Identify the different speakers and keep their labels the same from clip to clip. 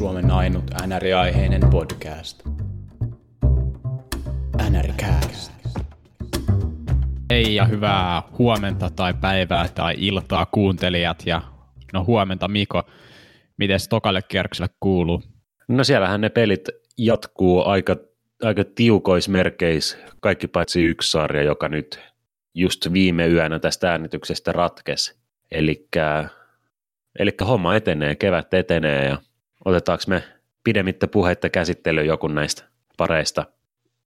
Speaker 1: Suomen ainut NR-aiheinen podcast. NRCast.
Speaker 2: Hei ja hyvää huomenta tai päivää tai iltaa kuuntelijat ja no huomenta Miko. Miten tokalle kierrokselle kuuluu?
Speaker 3: No siellähän ne pelit jatkuu aika, aika tiukoismerkeis, kaikki paitsi yksi sarja, joka nyt just viime yönä tästä äänityksestä ratkesi. Eli homma etenee, kevät etenee ja otetaanko me pidemmittä puheitta käsittelyyn joku näistä pareista?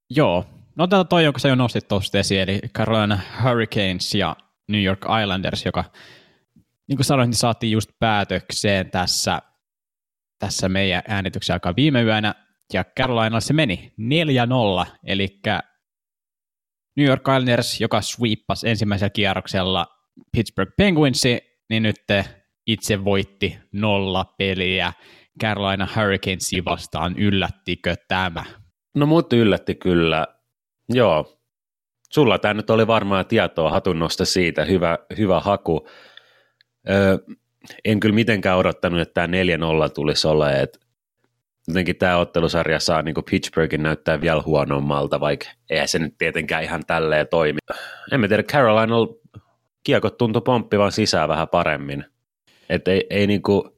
Speaker 2: Joo, no otetaan toi, jonka sä jo nostit tuosta esiin, eli Carolina Hurricanes ja New York Islanders, joka niin kuin sanoin, niin saatiin just päätökseen tässä, tässä meidän äänityksen aikaa viime yönä, ja Carolina se meni 4-0, eli New York Islanders, joka sweeppasi ensimmäisellä kierroksella Pittsburgh Penguinsi, niin nyt itse voitti nolla peliä Carolina Hurricanesia vastaan. Yllättikö tämä?
Speaker 3: No mut yllätti kyllä. Joo. Sulla tämä nyt oli varmaan tietoa hatunnosta siitä. Hyvä, hyvä haku. Öö, en kyllä mitenkään odottanut, että tämä 4-0 tulisi olemaan. Et jotenkin tämä ottelusarja saa niin Pittsburghin näyttää vielä huonommalta, vaikka eihän se nyt tietenkään ihan tälleen toimi. En mä tiedä, Carolina kiekot tuntui pomppivan sisään vähän paremmin. Et ei, ei niinku,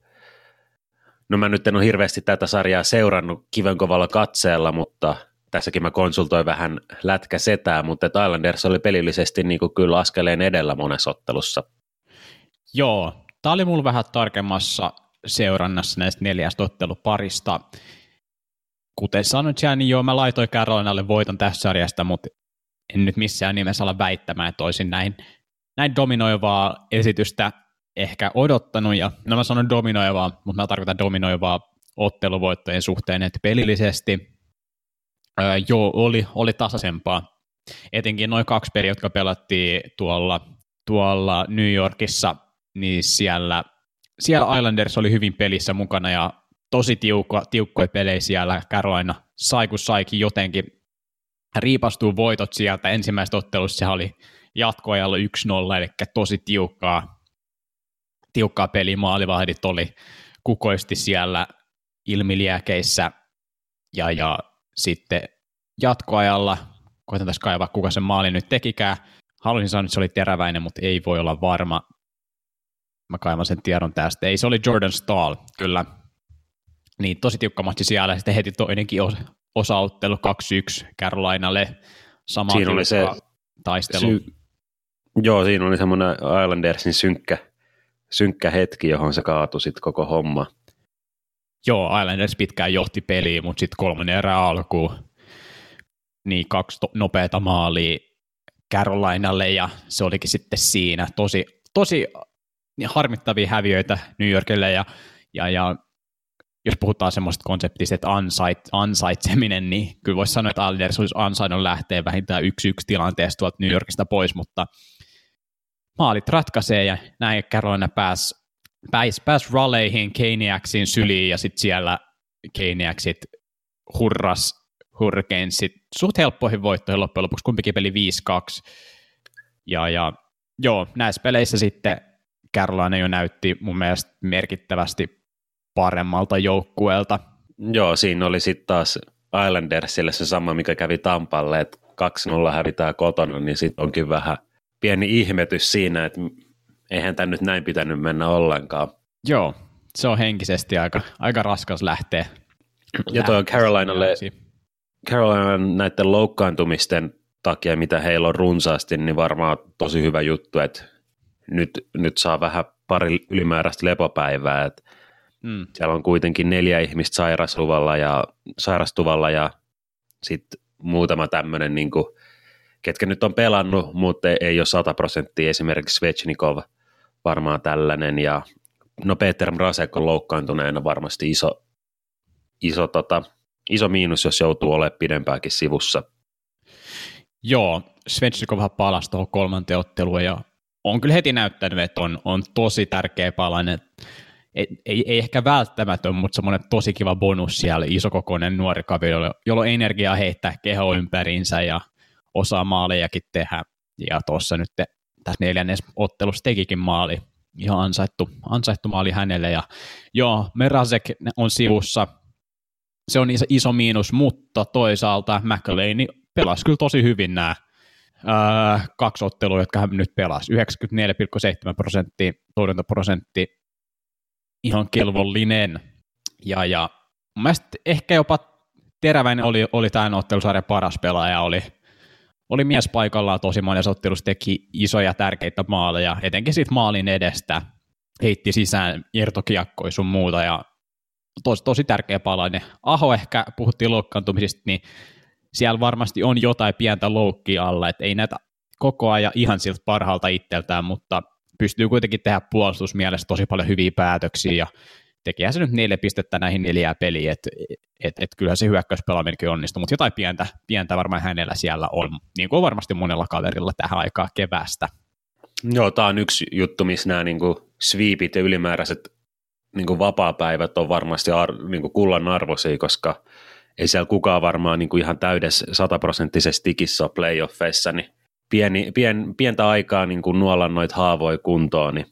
Speaker 3: no mä nyt en ole hirveästi tätä sarjaa seurannut kivenkovalla katseella, mutta tässäkin mä konsultoin vähän lätkä setää, mutta Islanders oli pelillisesti niinku kyllä askeleen edellä monessa ottelussa.
Speaker 2: Joo, tämä oli mulla vähän tarkemmassa seurannassa näistä neljästä otteluparista. Kuten sanoit, niin joo, mä laitoin Carolinalle voiton tässä sarjasta, mutta en nyt missään nimessä olla väittämään, että olisin näin, näin dominoivaa esitystä ehkä odottanut, ja no mä sanon dominoivaa, mutta mä tarkoitan dominoivaa otteluvoittojen suhteen, että pelillisesti ää, joo, oli, oli tasaisempaa. Etenkin noin kaksi peliä, jotka pelattiin tuolla, tuolla New Yorkissa, niin siellä, siellä Islanders oli hyvin pelissä mukana, ja tosi tiukko, tiukkoja pelejä siellä. Carolina sai kun saikin jotenkin riipastuu voitot sieltä. Ensimmäistä ottelussa se oli jatkoajalla 1-0, eli tosi tiukkaa, tiukkaa peli, maalivahdit oli kukoisti siellä ilmiliäkeissä ja, ja sitten jatkoajalla, koitan tässä kaivaa kuka sen maali nyt tekikään, haluaisin sanoa, että se oli teräväinen, mutta ei voi olla varma. Mä kaivan sen tiedon tästä. Ei, se oli Jordan Stahl, kyllä. Niin, tosi tiukka matsi siellä. Sitten heti toinenkin osa, osaottelu 2-1 Carolinalle. Sama
Speaker 3: siinä oli se
Speaker 2: taistelu. Sy-
Speaker 3: joo, siinä oli semmoinen Islandersin synkkä synkkä hetki, johon se kaatui sitten koko homma.
Speaker 2: Joo, Islanders pitkään johti peliä, mutta sitten kolmannen erä alkuun niin kaksi to- nopeata maalia Carolinalle ja se olikin sitten siinä. Tosi, tosi harmittavia häviöitä New Yorkille ja, ja, ja jos puhutaan semmoista konseptista, että ansait, ansaitseminen, niin kyllä voisi sanoa, että Islanders olisi ansainnut lähteä vähintään yksi-yksi tilanteesta tuolta New Yorkista pois, mutta maalit ratkaisee ja näin Carolina pääsi pääs, pääs ralleihin Keiniaksin syliin ja sitten siellä Keiniaksit hurras Hurricanesit suht helppoihin voittoihin loppujen lopuksi, kumpikin peli 5-2. Ja, ja joo, näissä peleissä sitten Carolina jo näytti mun mielestä merkittävästi paremmalta joukkueelta.
Speaker 3: Joo, siinä oli sitten taas Islandersille se sama, mikä kävi Tampalle, että 2-0 hävitään kotona, niin sitten onkin vähän pieni ihmetys siinä, että eihän tämä nyt näin pitänyt mennä ollenkaan.
Speaker 2: Joo, se on henkisesti aika, aika raskas lähteä.
Speaker 3: Ja toi on Carolinalle, Carolina näiden loukkaantumisten takia, mitä heillä on runsaasti, niin varmaan tosi hyvä juttu, että nyt, nyt saa vähän pari ylimääräistä lepopäivää, että mm. siellä on kuitenkin neljä ihmistä sairasluvalla ja, sairastuvalla ja sitten muutama tämmöinen niin kuin ketkä nyt on pelannut, mutta ei ole 100 prosenttia, esimerkiksi Svechnikov varmaan tällainen, ja no Peter Mrazek on loukkaantuneena varmasti iso, iso, tota, iso miinus, jos joutuu olemaan pidempääkin sivussa.
Speaker 2: Joo, Svechnikov palasi tuohon kolmanteen otteluun, ja on kyllä heti näyttänyt, että on, on tosi tärkeä palanen. Ei, ei, ei ehkä välttämätön, mutta semmoinen tosi kiva bonus siellä, isokokoinen nuori kaveri, jolla on energiaa heittää keho ympäriinsä ja maalejakin tehdä, ja tuossa nyt tässä neljännes ottelussa tekikin maali. ihan ansaittu, ansaittu maali hänelle. Ja joo, Merasek on sivussa, se on iso, iso miinus, mutta toisaalta McLean pelasi kyllä tosi hyvin nämä ää, kaksi ottelua, jotka hän nyt pelasi. 94,7 prosenttia torjuntaprosentti, ihan kelvollinen. Ja, ja mielestäni ehkä jopa Teräväinen oli, oli tämän ottelusarjan paras pelaaja, oli, oli mies paikallaan tosi monessa ottelussa, teki isoja tärkeitä maaleja, etenkin siitä maalin edestä, heitti sisään irtokiekkoja sun muuta, ja tosi, tosi tärkeä palainen. Aho ehkä, puhuttiin loukkaantumisista, niin siellä varmasti on jotain pientä loukkia alla, että ei näitä koko ajan ihan siltä parhaalta itseltään, mutta pystyy kuitenkin tehdä puolustusmielessä tosi paljon hyviä päätöksiä ja tekijä se nyt neljä pistettä näihin neljään peliin, että et, et kyllähän se hyökkäyspelaaminenkin onnistuu, mutta jotain pientä, pientä varmaan hänellä siellä on, niin kuin varmasti monella kaverilla tähän aikaan kevästä.
Speaker 3: Joo, tämä on yksi juttu, missä nämä niin kuin sweepit ja ylimääräiset niin kuin vapaa-päivät on varmasti ar, niin kuin kullan arvoisia, koska ei siellä kukaan varmaan niin kuin ihan täydessä sataprosenttisesti tikissä ole playoffeissa, niin pieni, pien, pientä aikaa niin kuin nuolla noita haavoja kuntoon, niin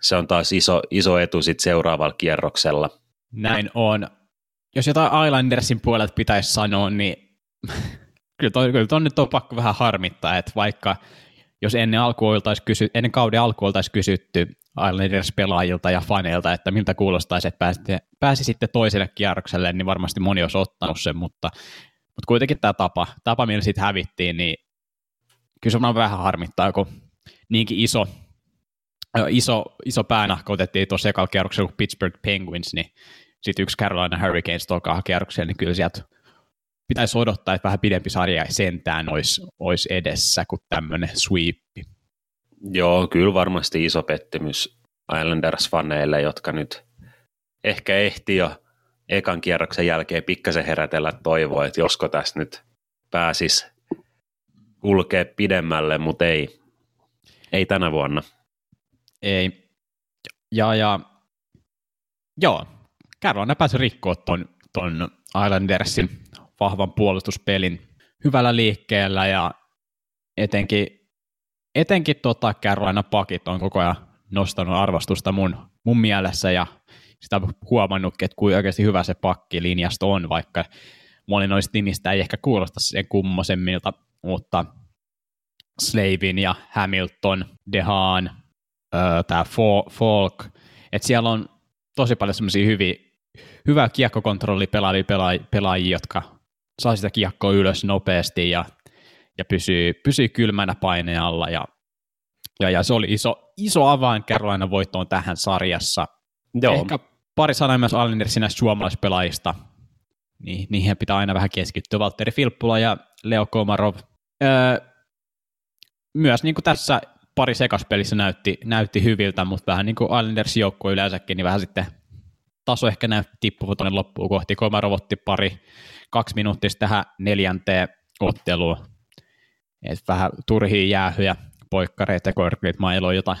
Speaker 3: se on taas iso, iso etu sit seuraavalla kierroksella.
Speaker 2: Näin on. Jos jotain Islandersin puolelta pitäisi sanoa, niin kyllä, toi, kyllä nyt on pakko vähän harmittaa, että vaikka jos ennen, alku kysy, ennen kauden alku oltaisiin kysytty Islanders-pelaajilta ja faneilta, että miltä kuulostaisi, että pääsitte, pääsisitte toiselle kierrokselle, niin varmasti moni olisi ottanut sen, mutta, mutta kuitenkin tämä tapa, tapa millä siitä hävittiin, niin kyllä se on vähän harmittaa, kun niinkin iso iso, iso päänahka otettiin tuossa ekalla kierroksella kuin Pittsburgh Penguins, niin sitten yksi Carolina Hurricanes tokaa kierroksella, niin kyllä sieltä pitäisi odottaa, että vähän pidempi sarja sentään olisi, olisi edessä kuin tämmöinen sweep.
Speaker 3: Joo, kyllä varmasti iso pettymys Islanders-faneille, jotka nyt ehkä ehti jo ekan kierroksen jälkeen pikkasen herätellä toivoa, että josko tässä nyt pääsis kulkea pidemmälle, mutta ei, ei tänä vuonna.
Speaker 2: Ei. Ja, ja joo, Carolina pääsi rikkoa ton, ton Islandersin vahvan puolustuspelin hyvällä liikkeellä ja etenkin, etenkin tota Carolina pakit on koko ajan nostanut arvostusta mun, mun mielessä ja sitä on huomannutkin, että kuinka oikeasti hyvä se pakkilinjasto on, vaikka moni noista nimistä ei ehkä kuulosta sen kummosemmilta, mutta Slavin ja Hamilton, Dehaan, tämä Falk, että siellä on tosi paljon semmoisia hyviä, hyvää kiekkokontrolli pelaajia, pelaajia, jotka saa sitä kiekkoa ylös nopeasti ja, ja pysyy, pysyy kylmänä paineen alla ja, ja, ja se oli iso, iso avain Carolina voittoon tähän sarjassa. Joo. Ehkä pari sanaa myös Allindersin näistä suomalaispelaajista, niin, niihin pitää aina vähän keskittyä. Valtteri Filppula ja Leo Komarov. Öö, myös niin kuin tässä pari sekaspelissä näytti, näytti hyviltä, mutta vähän niin kuin Islanders joukkue yleensäkin, niin vähän sitten taso ehkä näytti tippuva tuonne loppuun kohti. Komarov otti pari, kaksi minuuttia tähän neljänteen otteluun. Et vähän turhia jäähyjä, poikkareita ja korkeita mailoja, jota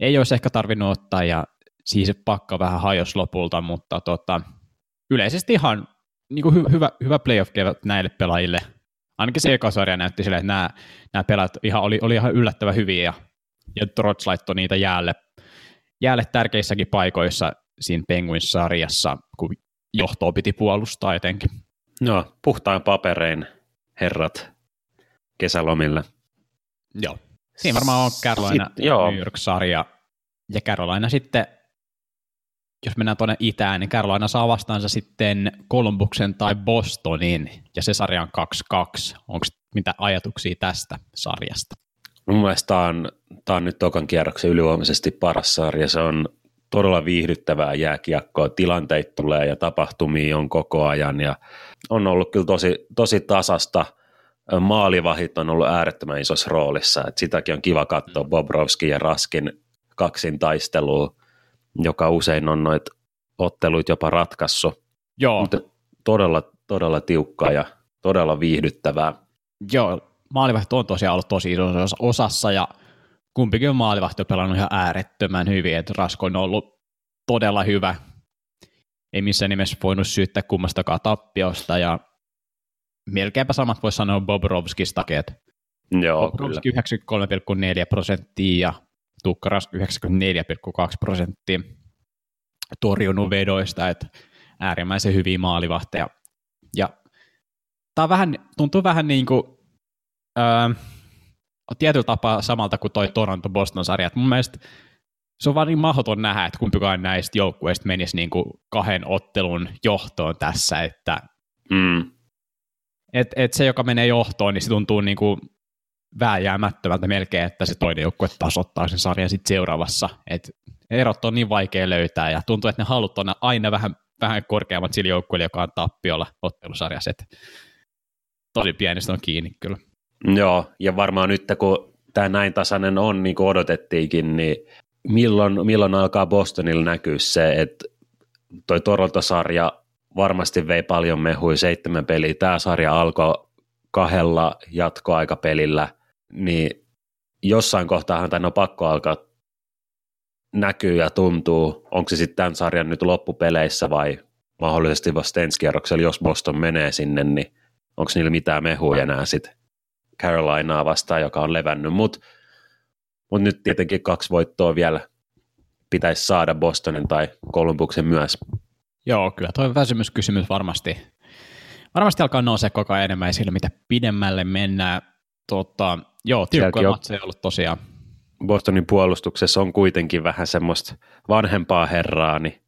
Speaker 2: ei olisi ehkä tarvinnut ottaa, ja siis pakka vähän hajos lopulta, mutta tota, yleisesti ihan niin kuin hy- hyvä, hyvä playoff näille pelaajille – ainakin se ekasarja näytti sille, että nämä, nämä pelät ihan, oli, oli ihan yllättävän hyviä ja, ja Trots laittoi niitä jäälle, jäälle tärkeissäkin paikoissa siinä Penguins-sarjassa, kun johtoa piti puolustaa etenkin.
Speaker 3: No, puhtain paperein herrat kesälomille.
Speaker 2: Joo. Siinä varmaan on Carolina Sit. New York-sarja, ja Carolina sitten jos mennään tuonne itään, niin Carolina saa vastaansa sitten Columbuksen tai Bostonin, ja se sarja on 2-2. Onko mitä ajatuksia tästä sarjasta?
Speaker 3: Mun mielestä tämä on, tämä on nyt tokan kierroksen ylivoimaisesti paras sarja. Se on todella viihdyttävää jääkiekkoa. Tilanteita tulee ja tapahtumia on koko ajan, ja on ollut kyllä tosi, tosi tasasta. Maalivahit on ollut äärettömän isossa roolissa. Et sitäkin on kiva katsoa Bobrovski ja Raskin kaksin taistelua joka usein on noit otteluit jopa ratkaissut.
Speaker 2: Joo.
Speaker 3: Mutta todella, todella tiukkaa ja todella viihdyttävää.
Speaker 2: Joo, maalivahti on tosiaan ollut tosi isossa osassa ja kumpikin maalivahti on pelannut ihan äärettömän hyvin, että Rasko on ollut todella hyvä. Ei missään nimessä voinut syyttää kummastakaan tappiosta ja melkeinpä samat voisi sanoa Bobrovskistakin, että
Speaker 3: Joo,
Speaker 2: Bobrovski 93,4 prosenttia ja Tukkaras 94,2 prosenttia torjunut vedoista, että äärimmäisen hyviä maalivahteja. Ja tämä vähän, tuntuu vähän niin kuin, öö, tietyllä tapaa samalta kuin toi Toronto-Boston-sarja. mun mielestä se on vaan niin mahdoton nähdä, että kumpikaan näistä joukkueista menisi niin kuin kahden ottelun johtoon tässä, että
Speaker 3: Mm.
Speaker 2: et, et se, joka menee johtoon, niin se tuntuu niin kuin vääjäämättömältä melkein, että se toinen joukkue tasoittaa sen sarjan sitten seuraavassa. Et erot on niin vaikea löytää ja tuntuu, että ne halut on aina vähän, vähän korkeammat sillä joukkueella, joka on tappiolla ottelusarjassa. Et tosi pienestä on kiinni kyllä.
Speaker 3: Joo, ja varmaan nyt kun tämä näin tasainen on, niin kuin odotettiinkin, niin milloin, milloin alkaa Bostonilla näkyä se, että toi Toronto-sarja varmasti vei paljon mehui, seitsemän peliä. Tämä sarja alkoi kahdella jatkoaikapelillä, niin jossain kohtaahan tämä on pakko alkaa näkyy ja tuntuu, onko se sitten tämän sarjan nyt loppupeleissä vai mahdollisesti vasta ensi kierroksella, jos Boston menee sinne, niin onko niillä mitään mehuja enää sitten Carolinaa vastaan, joka on levännyt, mutta mut nyt tietenkin kaksi voittoa vielä pitäisi saada Bostonin tai Columbuksen myös.
Speaker 2: Joo, kyllä tuo väsymyskysymys varmasti, varmasti alkaa nousee koko ajan enemmän esille, mitä pidemmälle mennään. Tota, joo, tiukkoja matseja ollut tosiaan.
Speaker 3: Bostonin puolustuksessa on kuitenkin vähän semmoista vanhempaa herraa, niin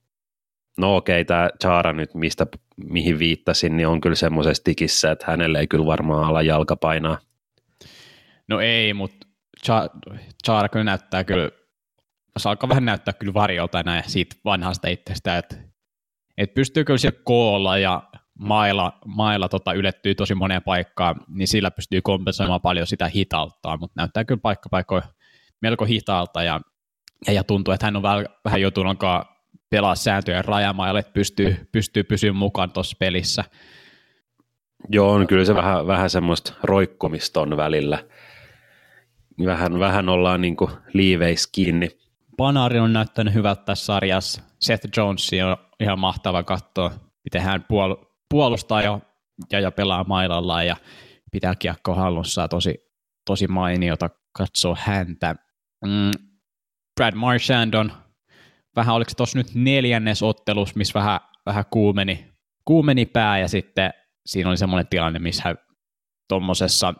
Speaker 3: no okei, tämä Chara nyt, mistä, mihin viittasin, niin on kyllä semmoisessa tikissä, että hänelle ei kyllä varmaan ala jalka painaa.
Speaker 2: No ei, mutta Chara kyllä näyttää kyllä, se alkaa vähän näyttää kyllä varjolta näin siitä vanhasta itsestä, että, että pystyy kyllä siellä koolla ja mailla, mailla tota, ylettyy tosi moneen paikkaan, niin sillä pystyy kompensoimaan paljon sitä hitauttaa, mutta näyttää kyllä paikka melko hitaalta ja, ja, ja tuntuu, että hän on vähän, vähän joutunut pelaa sääntöjen rajamaille, että pystyy, pystyy pysymään mukaan tuossa pelissä.
Speaker 3: Joo, on kyllä se vähän, vähän semmoista roikkumista on välillä. Vähän, vähän ollaan niin kuin liiveis kiinni.
Speaker 2: Panari on näyttänyt hyvältä tässä sarjassa. Seth Jones on ihan mahtava katsoa, miten hän puol- puolustaa ja, ja, ja pelaa mailalla ja pitää kiekko hallussa. Tosi, tosi mainiota katsoa häntä. Mm, Brad Marchand on vähän, oliko tuossa nyt neljännes ottelus, missä vähän, vähän kuumeni, kuumeni pää ja sitten siinä oli semmoinen tilanne, missä tuommoisessa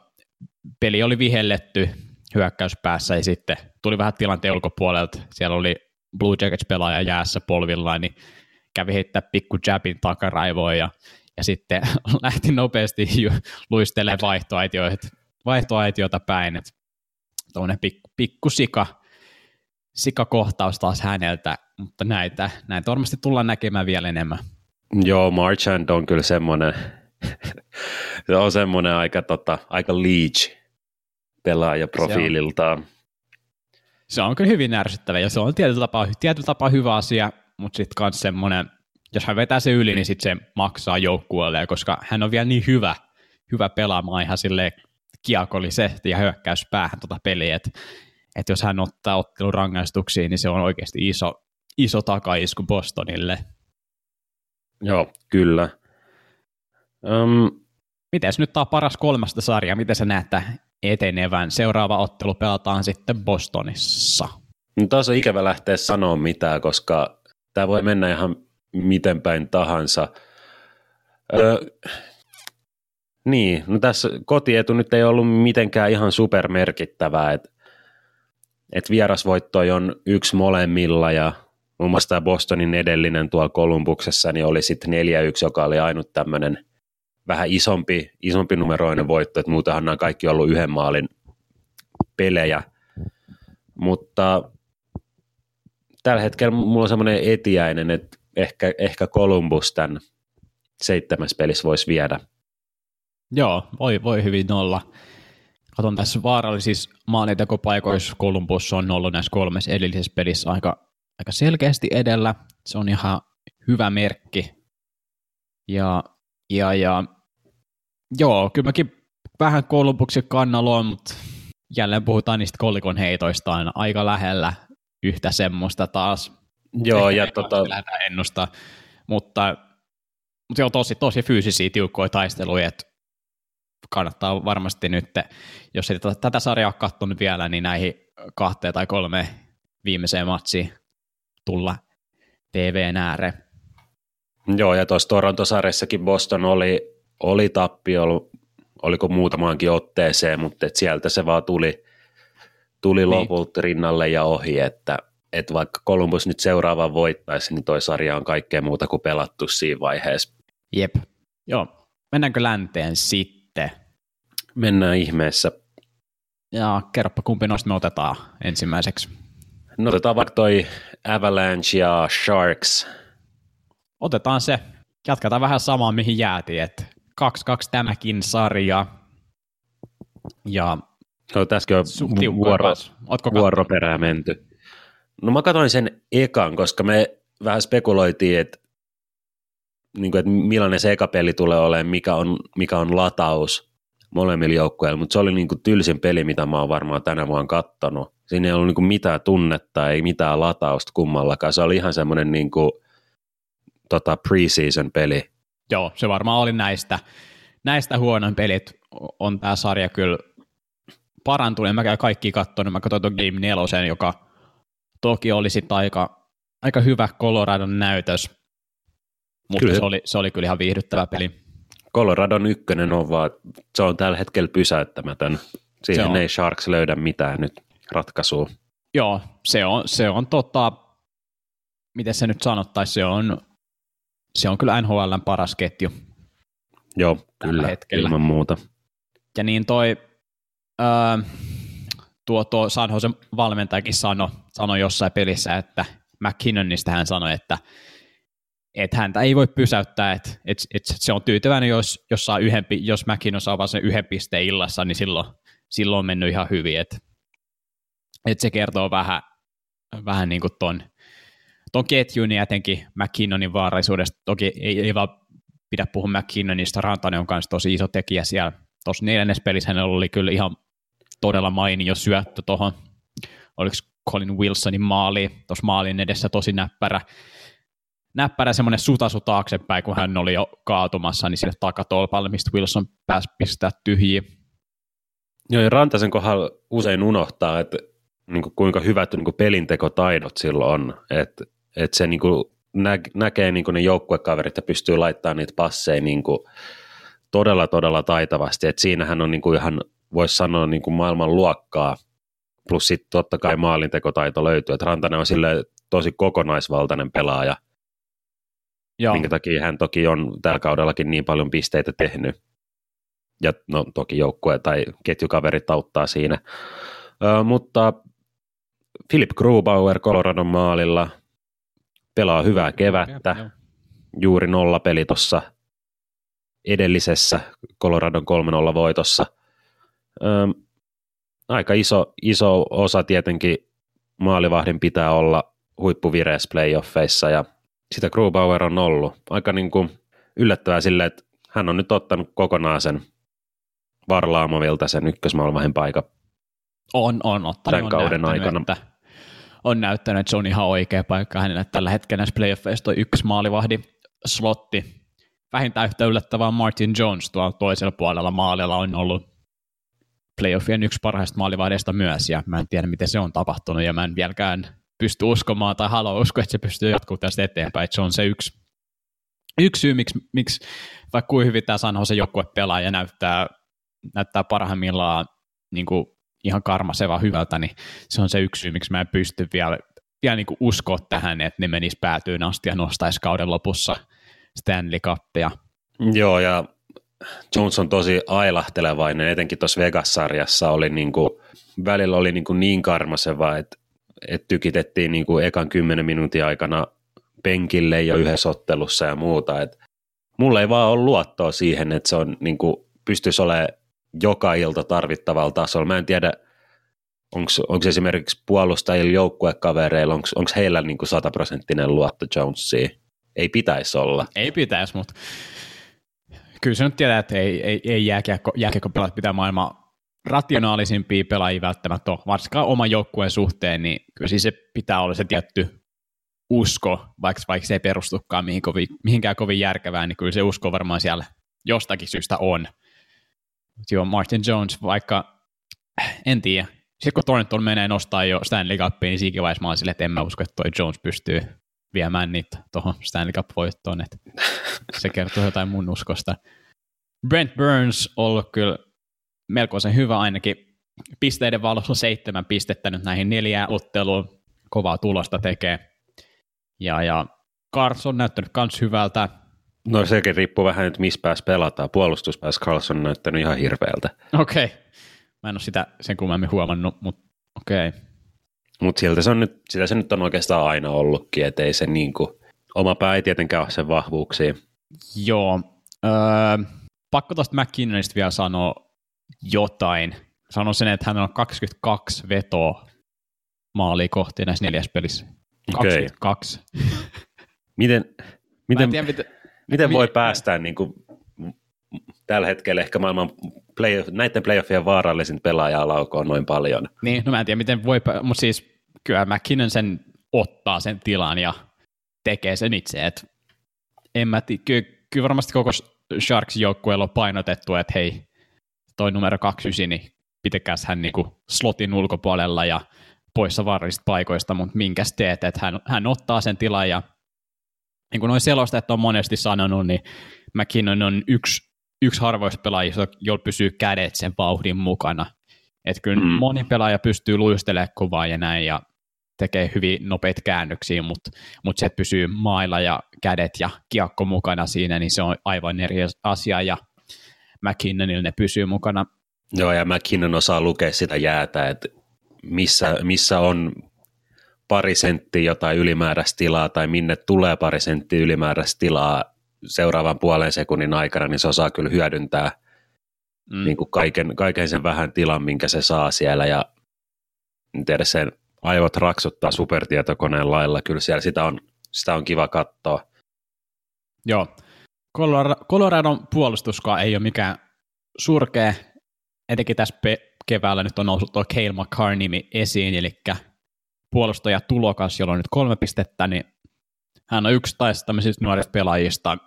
Speaker 2: peli oli vihelletty hyökkäyspäässä ja sitten tuli vähän tilanteen ulkopuolelta, siellä oli Blue Jackets-pelaaja jäässä polvillaan, niin kävi heittää pikku jabin takaraivoon ja, ja sitten lähti nopeasti luistelemaan vaihtoaitioita, vaihtoaitiota päin, tuommoinen pikku, pikku sika, sikakohtaus taas häneltä, mutta näitä, näitä varmasti tullaan näkemään vielä enemmän.
Speaker 3: Joo, Marchand on kyllä semmoinen, se on semmoinen aika, tota, aika leech pelaaja profiililtaan. Se on,
Speaker 2: se on kyllä hyvin ärsyttävä ja se on tietyllä tapaa, tietyllä tapaa hyvä asia, mutta sitten myös semmoinen, jos hän vetää se yli, niin sitten se maksaa joukkueelle, koska hän on vielä niin hyvä, hyvä pelaamaan ihan sille kiekollisesti ja hyökkäys päähän tuota peliä, että että jos hän ottaa ottelun rangaistuksiin, niin se on oikeasti iso, iso takaisku Bostonille.
Speaker 3: Joo, kyllä. Um,
Speaker 2: Miten nyt tämä paras kolmasta sarjaa, miten sä näet etenevän? Seuraava ottelu pelataan sitten Bostonissa.
Speaker 3: No taas on ikävä lähteä sanoa mitään, koska tämä voi mennä ihan miten päin tahansa. Öö, niin, no tässä kotietu nyt ei ollut mitenkään ihan supermerkittävää, että et vierasvoittoi on yksi molemmilla ja muun muassa tämä Bostonin edellinen tuolla Kolumbuksessa niin oli sitten 4-1, joka oli ainut tämmöinen vähän isompi, isompi numeroinen voitto, että muutenhan nämä kaikki ollut yhden maalin pelejä, mutta tällä hetkellä mulla on semmoinen etiäinen, että ehkä, ehkä Columbus tämän seitsemäs pelissä voisi viedä.
Speaker 2: Joo, voi, voi hyvin olla. Katon tässä vaarallisissa maalintekopaikoissa Columbus on ollut näissä kolmessa edellisessä pelissä aika, aika selkeästi edellä. Se on ihan hyvä merkki. Ja, ja, ja joo, kyllä mäkin vähän Columbuksen kannalla on, mutta jälleen puhutaan niistä kolikon heitoista aina aika lähellä yhtä semmoista taas.
Speaker 3: Joo, Ehkä ja tota...
Speaker 2: ennustaa, mutta, mutta on tosi, tosi fyysisiä tiukkoja taisteluja, että kannattaa varmasti nyt, jos ei tätä, tätä sarjaa ole katsonut vielä, niin näihin kahteen tai kolme viimeiseen matsiin tulla TVn ääreen.
Speaker 3: Joo, ja tuossa Toronto-sarjassakin Boston oli, oli tappio, oliko muutamaankin otteeseen, mutta et sieltä se vaan tuli, tuli niin. lopulta rinnalle ja ohi, että et vaikka Columbus nyt seuraavan voittaisi, niin toi sarja on kaikkea muuta kuin pelattu siinä vaiheessa.
Speaker 2: Jep. Joo. Mennäänkö länteen sitten?
Speaker 3: Mennään ihmeessä.
Speaker 2: Ja kerropa kumpi noista me otetaan ensimmäiseksi.
Speaker 3: No otetaan vaikka toi Avalanche ja Sharks.
Speaker 2: Otetaan se. Jatketaan vähän samaa, mihin jäätiin, että 2-2 tämäkin sarja. Ja
Speaker 3: no, tässäkin on vuoro, vuoroperää menty. No mä katsoin sen ekan, koska me vähän spekuloitiin, että, niin kuin, että millainen se eka peli tulee olemaan, mikä on, mikä on lataus molemmilla joukkueilla, mutta se oli niin tylsin peli, mitä mä oon varmaan tänä vuonna kattonut. Siinä ei ollut niin mitään tunnetta, ei mitään latausta kummallakaan. Se oli ihan semmoinen niin tota, preseason peli.
Speaker 2: Joo, se varmaan oli näistä, näistä huonoin pelit. On tämä sarja kyllä parantunut. Mä käyn kaikki katsonut. Mä katsoin tuon Game 4, joka toki oli sitten aika, aika hyvä Coloradon näytös, mutta kyllä. Se, oli, se oli kyllä ihan viihdyttävä peli.
Speaker 3: Coloradon ykkönen on vaan, se on tällä hetkellä pysäyttämätön. Siihen ei Sharks löydä mitään nyt ratkaisua.
Speaker 2: Joo, se on, se on tota, miten se nyt sanottaisiin, se on, se on kyllä NHLn paras ketju.
Speaker 3: Joo, kyllä, hetkellä. ilman muuta.
Speaker 2: Ja niin toi, öö, tuo, tuo San Jose valmentajakin sanoi sano jossain pelissä, että McKinnonista hän sanoi, että, että häntä ei voi pysäyttää, että, että, että se on tyytyväinen, jos, jos, saa yhden, jos McKinnon saa vaan sen yhden pisteen illassa, niin silloin, silloin on mennyt ihan hyvin, että, että se kertoo vähän, vähän niin kuin ton, ton ketjun ja etenkin McKinnonin vaaraisuudesta. Toki ei, ei vaan pidä puhua McKinnonista, Rantanen on kanssa tosi iso tekijä siellä. Tuossa neljännes pelissä hänellä oli kyllä ihan todella mainio syöttö tuohon, oliko Colin Wilsonin maali, tuossa maalin edessä tosi näppärä, näppärä semmoinen sutasu taaksepäin, kun hän oli jo kaatumassa, niin sille takatolpalle, mistä Wilson pääsi pistää tyhjiä.
Speaker 3: Joo, ja Rantasen kohdalla usein unohtaa, että niin kuin kuinka hyvät niin kuin pelintekotaidot silloin on, että, että se niin kuin nä- näkee niin kuin ne joukkuekaverit ja pystyy laittamaan niitä passeja niin kuin todella, todella taitavasti, että siinähän on niin kuin ihan voisi sanoa niin kuin maailman luokkaa, plus sitten totta kai maalintekotaito löytyy, että Rantanen on sille tosi kokonaisvaltainen pelaaja, Joo. minkä takia hän toki on tällä kaudellakin niin paljon pisteitä tehnyt, ja no toki joukkue tai ketjukaverit auttaa siinä, Ö, mutta Philip Grubauer Coloradon maalilla pelaa hyvää kevättä, juuri nolla peli tuossa edellisessä Coloradon 3-0 voitossa – Öm, aika iso, iso osa tietenkin maalivahdin pitää olla huippuvireessä playoffeissa ja sitä Grubauer on ollut. Aika niin kuin yllättävää sille, että hän on nyt ottanut kokonaan sen Varlaamovilta sen ykkösmaalivahdin paikan.
Speaker 2: On, on ottanut. Tämän on kauden aikana. Että, on näyttänyt, että se on ihan oikea paikka hänelle tällä hetkellä näissä playoffeissa toi yksi maalivahdi slotti. Vähintään yhtä yllättävää Martin Jones tuolla toisella puolella maalilla on ollut playoffien yksi parhaista maalivahdeista myös, ja mä en tiedä, miten se on tapahtunut, ja mä en vieläkään pysty uskomaan tai halua uskoa, että se pystyy jatkumaan tästä eteenpäin, että se on se yksi, yksi syy, miksi, miksi vaikka kuin hyvin tämä San Jose joukkue pelaa ja näyttää, näyttää parhaimmillaan niin kuin ihan karmaseva hyvältä, niin se on se yksi syy, miksi mä en pysty vielä, vielä niin kuin uskoa tähän, että ne menis päätyyn asti ja nostaisi kauden lopussa Stanley Cupia.
Speaker 3: Joo, ja Jones on tosi ailahtelevainen, etenkin tuossa Vegas-sarjassa oli niin kuin, välillä oli niin, niin karmaseva, että, että tykitettiin niin kuin ekan kymmenen minuutin aikana penkille jo yhdessä ottelussa ja muuta. Et mulla ei vaan ole luottoa siihen, että se on niin kuin, pystyisi olemaan joka ilta tarvittavalla tasolla. Mä en tiedä, onko esimerkiksi puolustajilla joukkuekavereilla, onko heillä niin sataprosenttinen luotto Jonesiin? Ei pitäisi olla.
Speaker 2: Ei pitäisi, mutta kyllä se nyt tietää, että ei, ei, ei jääkiekko, jääkiekko pelat pitää maailman rationaalisimpia pelaajia välttämättä ole, varsinkaan oman joukkueen suhteen, niin kyllä siis se pitää olla se tietty usko, vaikka, vaikka se ei perustukaan mihin kovin, mihinkään kovin järkevään, niin kyllä se usko varmaan siellä jostakin syystä on. Joo, Martin Jones, vaikka en tiedä, sitten kun Thornton menee nostaa jo Stanley Cupia, niin siinä vaiheessa mä silleen, että en mä usko, että toi Jones pystyy viemään niitä tuohon Stanley Cup-voittoon, että se kertoo jotain mun uskosta. Brent Burns on ollut kyllä melkoisen hyvä ainakin pisteiden valossa seitsemän pistettä nyt näihin neljään otteluun, kovaa tulosta tekee. Ja, ja Kars on näyttänyt myös hyvältä.
Speaker 3: No sekin riippuu vähän nyt, missä päässä pelataan. Puolustuspäässä Carlson on näyttänyt ihan hirveältä.
Speaker 2: Okei. Okay. Mä en ole sitä sen kummemmin huomannut, mutta okei. Okay.
Speaker 3: Mutta siltä se on nyt, sitä se nyt on oikeastaan aina ollutkin, että ei se niin kuin, oma pää ei tietenkään ole sen vahvuuksia.
Speaker 2: Joo. Öö, pakko tuosta McKinnonista vielä sanoa jotain. Sanon sen, että hän on 22 vetoa maalia kohti näissä neljäs pelissä. 22. Okay.
Speaker 3: miten, miten, tiedä, miten, miten voi mi- päästä niin kuin, tällä hetkellä ehkä maailman play, näiden playoffien vaarallisin pelaaja laukoon noin paljon.
Speaker 2: Niin, no mä en tiedä miten voi, mutta siis kyllä McKinnon sen ottaa sen tilan ja tekee sen itse, että en mä tii, kyllä, kyllä varmasti koko Sharks joukkueella on painotettu, että hei, toi numero 29, niin pitäkääs hän niinku slotin ulkopuolella ja poissa vaarallisista paikoista, mutta minkäs teet, että hän, hän ottaa sen tilan ja niin kuin noin selostajat on monesti sanonut, niin McKinnon on yksi, yksi harvoista pelaajista, jolla pysyy kädet sen vauhdin mukana. Että kyllä mm. moni pelaaja pystyy luistelemaan kovaa ja näin ja tekee hyvin nopeita käännöksiä, mutta, mutta se, että pysyy mailla ja kädet ja kiekko mukana siinä, niin se on aivan eri asia ja McKinnonilla ne pysyy mukana.
Speaker 3: Joo, ja McKinnon osaa lukea sitä jäätä, että missä, missä on pari senttiä jotain ylimääräistä tilaa tai minne tulee pari senttiä ylimääräistä tilaa seuraavan puolen sekunnin aikana, niin se osaa kyllä hyödyntää mm. niin kuin kaiken, kaiken sen vähän tilan, minkä se saa siellä ja tiedä sen aivot raksuttaa supertietokoneen lailla. Kyllä siellä sitä on, sitä on kiva katsoa.
Speaker 2: Joo. Coloradon puolustuskaan ei ole mikään surkea, etenkin tässä pe- keväällä nyt on noussut tuo Cale McCarney esiin, eli puolustaja tulokas, jolla on nyt kolme pistettä, niin hän on yksi tämmöisistä nuorista pelaajista,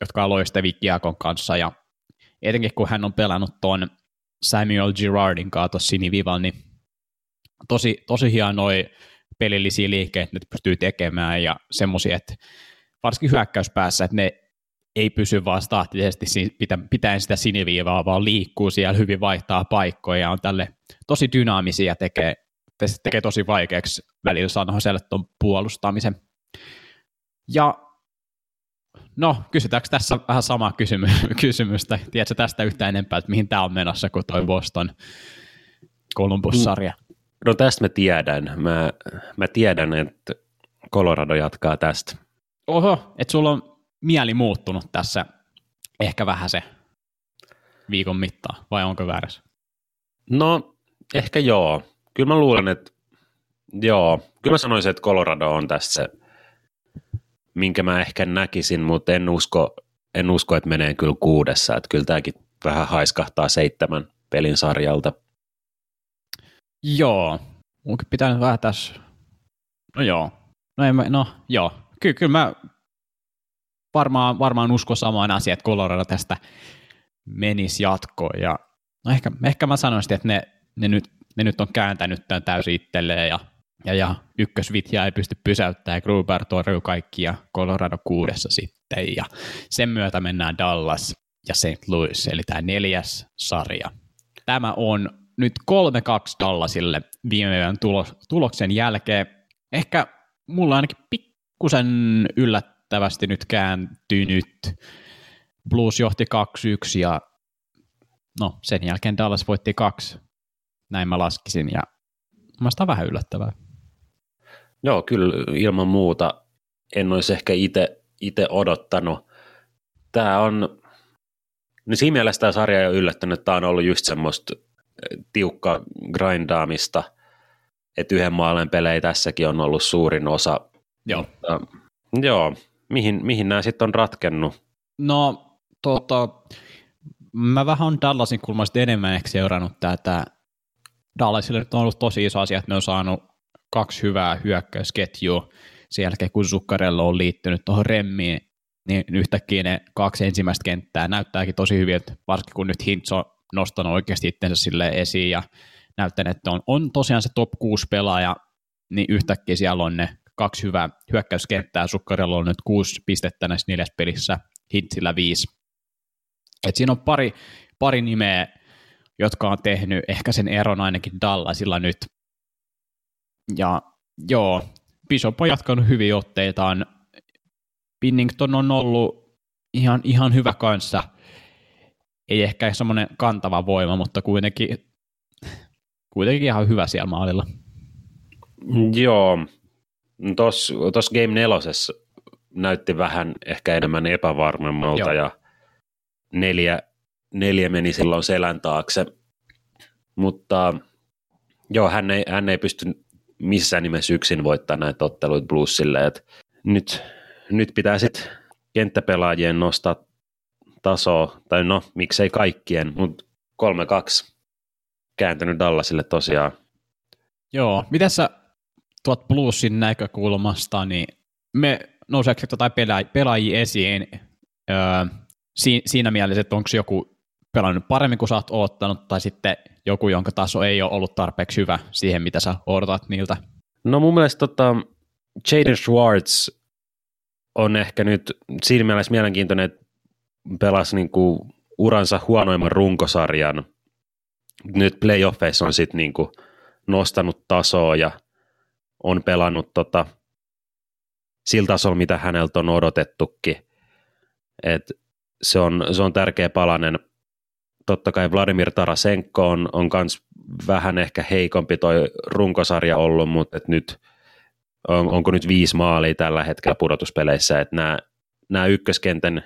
Speaker 2: jotka on loistavia kanssa, ja etenkin kun hän on pelannut tuon Samuel Girardin kanssa tuossa niin tosi, tosi hienoja pelillisiä liikkeitä nyt pystyy tekemään, ja semmoisia, että varsinkin hyökkäyspäässä, että ne ei pysy vaan staattisesti pitäen sitä siniviivaa, vaan liikkuu siellä, hyvin vaihtaa paikkoja ja on tälle tosi dynaamisia tekee, tekee tosi vaikeaksi välillä sanoa tuon puolustamisen. Ja no, kysytäänkö tässä vähän samaa kysymy- kysymystä? Tiedätkö tästä yhtä enempää, että mihin tämä on menossa kuin toi Boston Columbus-sarja?
Speaker 3: No tästä mä tiedän. Mä, mä tiedän, että Colorado jatkaa tästä.
Speaker 2: Oho, että sulla on mieli muuttunut tässä ehkä vähän se viikon mittaan, vai onko väärässä?
Speaker 3: No, ehkä joo. Kyllä mä luulen, että joo. Kyllä mä sanoisin, että Colorado on tässä se, minkä mä ehkä näkisin, mutta en usko, en usko että menee kyllä kuudessa. Että kyllä tämäkin vähän haiskahtaa seitsemän pelin sarjalta.
Speaker 2: Joo. Munkin pitää vähän tässä, no joo. No, mä, no joo. Kyllä, kyllä mä varmaan, varmaan usko samaan asiaan, että Colorado tästä menisi jatkoon. Ja, no ehkä, ehkä mä sanoisin, että ne, ne, nyt, ne nyt on kääntänyt tämän täysin itselleen ja, ja, ja ykkösvitjaa ei pysty pysäyttämään. Gruber torjuu kaikki ja Colorado kuudessa sitten. Ja sen myötä mennään Dallas ja St. Louis, eli tämä neljäs sarja. Tämä on nyt 3-2 Dallasille viime yön tuloksen jälkeen. Ehkä mulla ainakin pikkusen yllättävästi nyt kääntynyt. Blues johti 2-1 ja no sen jälkeen Dallas voitti kaksi. Näin mä laskisin ja mielestäni vähän yllättävää.
Speaker 3: Joo, kyllä ilman muuta en olisi ehkä itse odottanut. Tämä on, niin siinä mielessä tämä sarja ole yllättänyt, tämä on ollut just semmoista tiukka grindaamista, että yhden maalen pelejä tässäkin on ollut suurin osa.
Speaker 2: Joo.
Speaker 3: Mutta, joo, mihin, mihin nämä sitten on ratkennut?
Speaker 2: No, tota, mä vähän on Dallasin kulmasta enemmän ehkä seurannut tätä. Dallasille nyt on ollut tosi iso asia, että ne on saanut kaksi hyvää hyökkäysketjua sen jälkeen, kun Zuccarello on liittynyt tuohon remmiin, niin yhtäkkiä ne kaksi ensimmäistä kenttää näyttääkin tosi hyvin, varsinkin kun nyt Hintz on nostanut oikeasti itsensä sille esiin ja näyttäneet, että on, on tosiaan se top 6 pelaaja, niin yhtäkkiä siellä on ne kaksi hyvää hyökkäyskenttää. Sukkarilla on nyt kuusi pistettä näissä neljässä pelissä, Hintsillä viisi. Et siinä on pari, pari nimeä, jotka on tehnyt ehkä sen eron ainakin Dallasilla nyt. Ja joo, Bishop on jatkanut hyviä otteitaan. Pinnington on ollut ihan, ihan hyvä kanssa. Ei ehkä semmoinen kantava voima, mutta kuitenkin, kuitenkin ihan hyvä siellä maalilla.
Speaker 3: Joo, tuossa Game nelosessa näytti vähän ehkä enemmän epävarmemmalta Joo. ja neljä, neljä meni silloin selän taakse, mutta joo, hän ei, hän ei pysty missään nimessä yksin voittaa näitä otteluita Bluesille, että nyt, nyt pitää sitten kenttäpelaajien nostaa tasoa, tai no miksei kaikkien, mutta 3-2 kääntynyt Dallasille tosiaan.
Speaker 2: Joo, mitä sä tuot Bluesin näkökulmasta, niin me nouseeko jotain pelaajia esiin öö, siinä mielessä, että onko joku pelannut paremmin kuin sä oot oottanut, tai sitten joku, jonka taso ei ole ollut tarpeeksi hyvä siihen, mitä sä odotat niiltä?
Speaker 3: No mun mielestä tota, Jaden Schwartz on ehkä nyt siinä mielessä mielenkiintoinen, että pelasi niin kuin uransa huonoimman runkosarjan. Nyt playoffeissa on sitten niin nostanut tasoa ja on pelannut tota, sillä tasolla, mitä häneltä on odotettukin. Et se, on, se on tärkeä palanen. Totta kai Vladimir Tarasenko on, on kans vähän ehkä heikompi toi runkosarja ollut, mutta et nyt on, onko nyt viisi maalia tällä hetkellä pudotuspeleissä, että nämä ykköskentän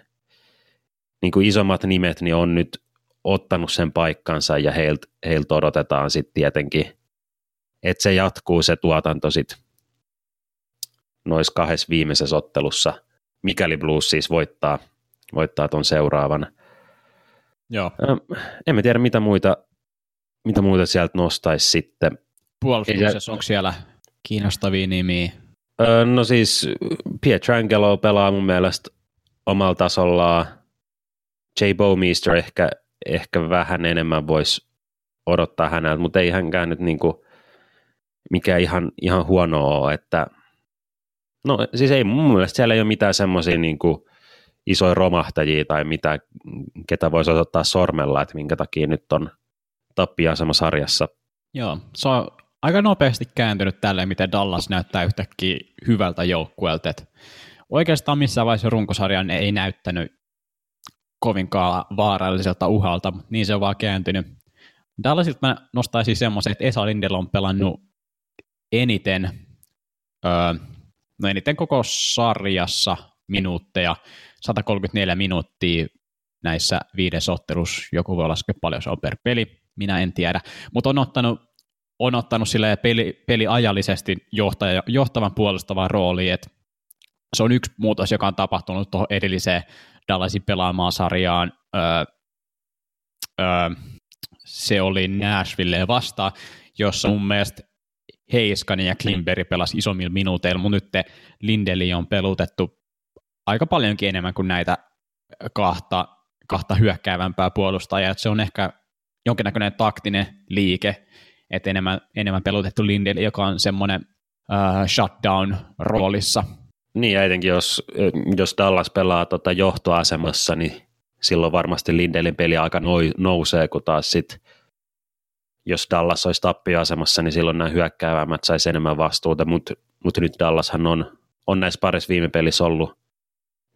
Speaker 3: niin kuin isommat nimet niin on nyt ottanut sen paikkansa ja heiltä heilt odotetaan sitten tietenkin että se jatkuu se tuotanto sitten noissa kahdessa viimeisessä ottelussa, mikäli Blues siis voittaa, voittaa ton seuraavan.
Speaker 2: Joo.
Speaker 3: Ähm, en mä tiedä, mitä muita, mitä muita sieltä nostaisi sitten.
Speaker 2: Puolustuksessa onko siellä kiinnostavia nimiä?
Speaker 3: Öö, no siis Pietrangelo pelaa mun mielestä omalla tasollaan. Jay Bowmeister ehkä, ehkä vähän enemmän voisi odottaa häneltä, mutta ei hänkään nyt niinku mikä ihan, ihan huono ole, että no siis ei mun mielestä siellä ei ole mitään semmoisia niin isoja romahtajia tai mitä, ketä voisi ottaa sormella, että minkä takia nyt on tappiasema sarjassa.
Speaker 2: Joo, se on aika nopeasti kääntynyt tälleen, miten Dallas näyttää yhtäkkiä hyvältä joukkueelta. Oikeastaan missään vaiheessa runkosarjan ei näyttänyt kovinkaan vaaralliselta uhalta, mutta niin se on vaan kääntynyt. Dallasilta mä nostaisin semmoisen, että Esa Lindel on pelannut eniten, öö, no eniten koko sarjassa minuutteja, 134 minuuttia näissä viides ottelussa, joku voi laskea paljon se on per peli, minä en tiedä, mutta on ottanut, on ottanut peli, peli ajallisesti johtaja, johtavan puolustavan rooliin, että se on yksi muutos, joka on tapahtunut tuohon edelliseen Dallasin pelaamaan sarjaan. Öö, öö, se oli Nashville vastaan, jossa mun mielestä Heiskanen ja Klimberg pelasi isommilla minuuteilla, mutta nyt Lindeli on pelutettu aika paljonkin enemmän kuin näitä kahta, kahta hyökkäävämpää puolustajaa. se on ehkä jonkinnäköinen taktinen liike, että enemmän, enemmän pelutettu Lindeli, joka on semmoinen uh, shutdown-roolissa.
Speaker 3: Niin, ja etenkin jos, jos Dallas pelaa tota johtoasemassa, niin silloin varmasti Lindelin peli aika nousee, kun taas sitten jos Dallas olisi tappioasemassa, niin silloin nämä hyökkäävämmät saisi enemmän vastuuta, mutta mut nyt Dallashan on, on näissä parissa viime pelissä ollut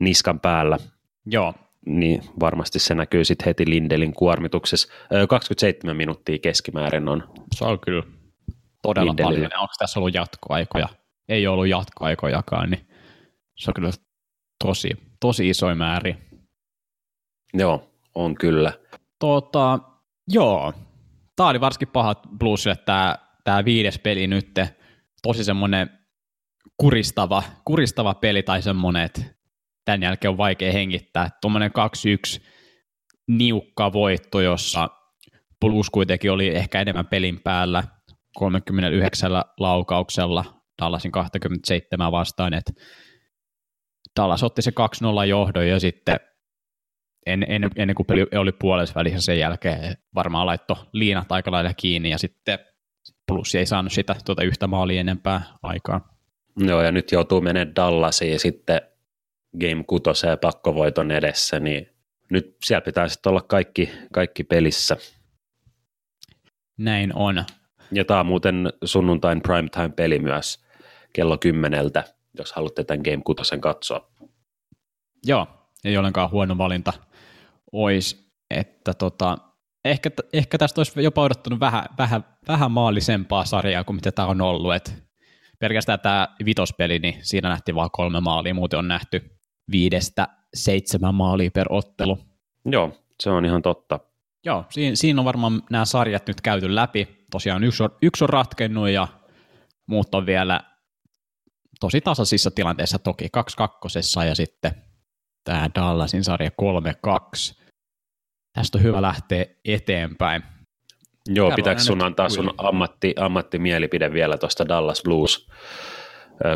Speaker 3: niskan päällä.
Speaker 2: Joo.
Speaker 3: Niin varmasti se näkyy sitten heti Lindelin kuormituksessa. 27 minuuttia keskimäärin on.
Speaker 2: Se on kyllä todella Lindelillä. paljon. Onko tässä ollut jatkoaikoja? Ei ollut jatkoaikojakaan, niin se on kyllä tosi, tosi iso määri.
Speaker 3: Joo, on kyllä.
Speaker 2: Tota, joo, tämä oli varsinkin paha Bluesille tämä, tämä viides peli nyt, tosi semmoinen kuristava, kuristava peli tai semmoinen, että tämän jälkeen on vaikea hengittää. Tuommoinen 2-1 niukka voitto, jossa Blues kuitenkin oli ehkä enemmän pelin päällä 39 laukauksella Dallasin 27 vastaan, että Dallas otti se 2-0 johdon ja sitten en, en, ennen kuin peli oli puolessa välissä sen jälkeen varmaan laitto liinat aika lailla kiinni ja sitten plus ei saanut sitä tuota yhtä maalia enempää aikaa.
Speaker 3: Joo, ja nyt joutuu menemään Dallasiin sitten Game 6 pakkovoiton edessä, niin nyt siellä pitäisi olla kaikki, kaikki pelissä.
Speaker 2: Näin on.
Speaker 3: Ja tämä on muuten sunnuntain primetime-peli myös kello kymmeneltä, jos haluatte tämän Game 6 katsoa.
Speaker 2: Joo, ei ollenkaan huono valinta olisi, että tota, ehkä, ehkä tästä olisi jopa odottanut vähän, vähän, vähän maallisempaa sarjaa kuin mitä tämä on ollut, että pelkästään tämä vitospeli, niin siinä nähtiin vain kolme maalia, muuten on nähty viidestä seitsemän maalia per ottelu.
Speaker 3: Joo, se on ihan totta.
Speaker 2: Joo, siinä, siinä on varmaan nämä sarjat nyt käyty läpi. Tosiaan yksi on, yksi on ratkennut ja muut on vielä tosi tasaisissa tilanteissa toki, kaksi kakkosessa ja sitten tämä Dallasin sarja 3-2. Tästä on hyvä lähteä eteenpäin.
Speaker 3: Joo, pitääkö sun antaa sun ammatti, ammattimielipide vielä tuosta Dallas Blues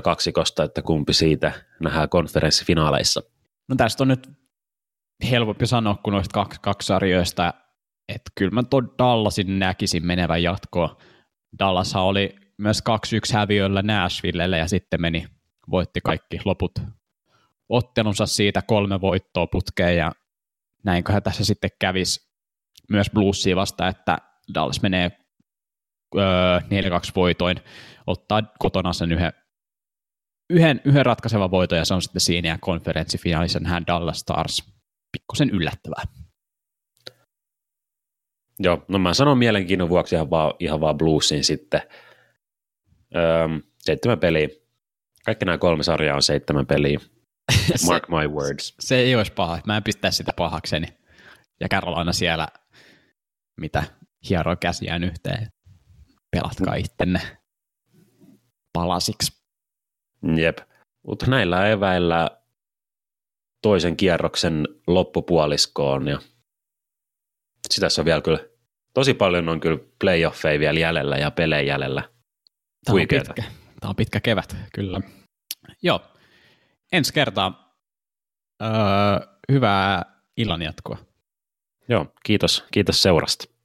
Speaker 3: kaksikosta, että kumpi siitä nähdään konferenssifinaaleissa?
Speaker 2: No tästä on nyt helpompi sanoa kuin noista kaksi, kaksi sarjoista, että kyllä mä tuon Dallasin näkisin menevän jatkoon. Dallas oli myös 2-1 häviöllä Nashvillelle ja sitten meni, voitti kaikki loput ottelunsa siitä kolme voittoa putkeen ja näinköhän tässä sitten kävisi myös Bluesia vasta, että Dallas menee öö, 4-2 voitoin, ottaa kotona sen yhden, yhden, yhden ratkaisevan voiton ja se on sitten siinä ja konferenssifinaalissa hän Dallas Stars. Pikkusen yllättävää.
Speaker 3: Joo, no mä sanon mielenkiinnon vuoksi ihan vaan, ihan vaan Bluesin sitten. Öö, seitsemän peliä. Kaikki nämä kolme sarjaa on seitsemän peliä. Mark my words.
Speaker 2: Se ei olisi paha. Mä en pistää sitä pahakseni. Ja Carolina siellä, mitä hieroi käsiään yhteen. Pelatkaa ittenne palasiksi.
Speaker 3: Jep. Mutta näillä eväillä toisen kierroksen loppupuoliskoon ja sitä on vielä kyllä, tosi paljon on kyllä playoffeja vielä jäljellä ja pelejä jäljellä.
Speaker 2: Tämä on, pitkä, tämä on pitkä kevät, kyllä. Joo, ensi kertaa öö, hyvää illan jatkoa.
Speaker 3: Joo, kiitos, kiitos seurasta.